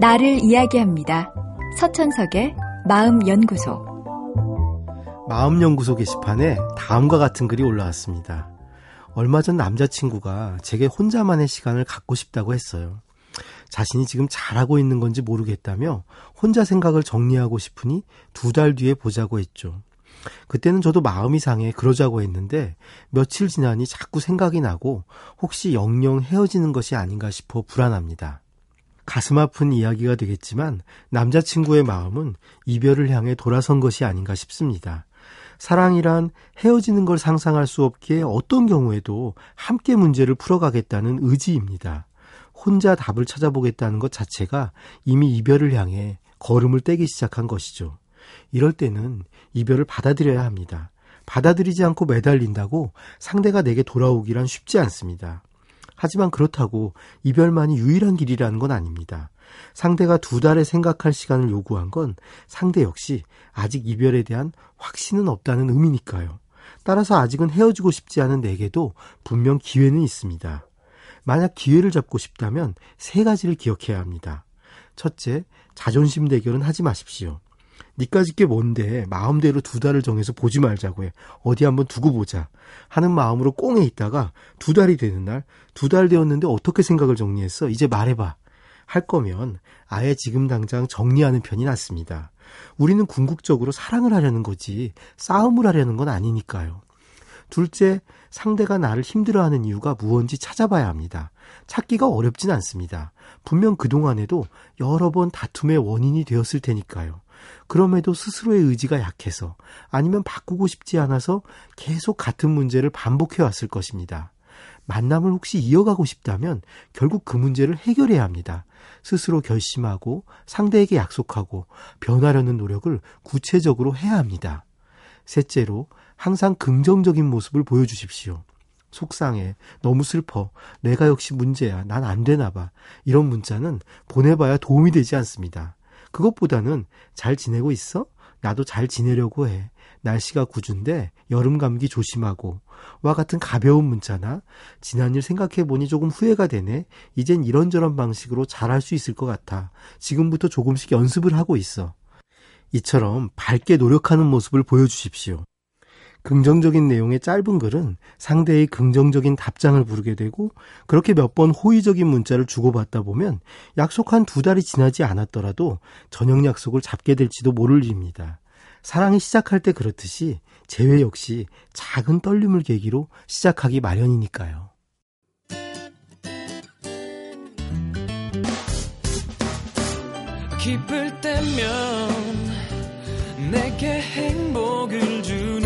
나를 이야기합니다. 서천석의 마음연구소. 마음연구소 게시판에 다음과 같은 글이 올라왔습니다. 얼마 전 남자친구가 제게 혼자만의 시간을 갖고 싶다고 했어요. 자신이 지금 잘하고 있는 건지 모르겠다며 혼자 생각을 정리하고 싶으니 두 달 뒤에 보자고 했죠. 그때는 저도 마음이 상해 그러자고 했는데 며칠 지나니 자꾸 생각이 나고 혹시 영영 헤어지는 것이 아닌가 싶어 불안합니다. 가슴 아픈 이야기가 되겠지만 남자친구의 마음은 이별을 향해 돌아선 것이 아닌가 싶습니다. 사랑이란 헤어지는 걸 상상할 수 없기에 어떤 경우에도 함께 문제를 풀어가겠다는 의지입니다. 혼자 답을 찾아보겠다는 것 자체가 이미 이별을 향해 걸음을 떼기 시작한 것이죠. 이럴 때는 이별을 받아들여야 합니다. 받아들이지 않고 매달린다고 상대가 내게 돌아오기란 쉽지 않습니다. 하지만 그렇다고 이별만이 유일한 길이라는 건 아닙니다. 상대가 두 달에 생각할 시간을 요구한 건 상대 역시 아직 이별에 대한 확신은 없다는 의미니까요. 따라서 아직은 헤어지고 싶지 않은 내게도 분명 기회는 있습니다. 만약 기회를 잡고 싶다면 세 가지를 기억해야 합니다. 첫째, 자존심 대결은 하지 마십시오. 니까짓 게 뭔데 마음대로 두 달을 정해서 보지 말자고 해. 어디 한번 두고 보자. 하는 마음으로 꽁에 있다가 두 달이 되는 날, 두 달 되었는데 어떻게 생각을 정리했어? 이제 말해봐. 할 거면 아예 지금 당장 정리하는 편이 낫습니다. 우리는 궁극적으로 사랑을 하려는 거지 싸움을 하려는 건 아니니까요. 둘째, 상대가 나를 힘들어하는 이유가 무언지 찾아봐야 합니다. 찾기가 어렵진 않습니다. 분명 그동안에도 여러 번 다툼의 원인이 되었을 테니까요. 그럼에도 스스로의 의지가 약해서 아니면 바꾸고 싶지 않아서 계속 같은 문제를 반복해 왔을 것입니다. 만남을 혹시 이어가고 싶다면 결국 그 문제를 해결해야 합니다. 스스로 결심하고 상대에게 약속하고 변하려는 노력을 구체적으로 해야 합니다. 셋째로 항상 긍정적인 모습을 보여주십시오. 속상해. 너무 슬퍼. 내가 역시 문제야. 난 안 되나 봐. 이런 문자는 보내봐야 도움이 되지 않습니다. 그것보다는 잘 지내고 있어? 나도 잘 지내려고 해. 날씨가 구준데 여름 감기 조심하고 와 같은 가벼운 문자나 지난 일 생각해 보니 조금 후회가 되네. 이젠 이런저런 방식으로 잘할 수 있을 것 같아. 지금부터 조금씩 연습을 하고 있어. 이처럼 밝게 노력하는 모습을 보여주십시오. 긍정적인 내용의 짧은 글은 상대의 긍정적인 답장을 부르게 되고 그렇게 몇 번 호의적인 문자를 주고받다 보면 약속한 두 달이 지나지 않았더라도 저녁 약속을 잡게 될지도 모를 일입니다. 사랑이 시작할 때 그렇듯이 재회 역시 작은 떨림을 계기로 시작하기 마련이니까요. 기쁠 때면 내게 행복을 주는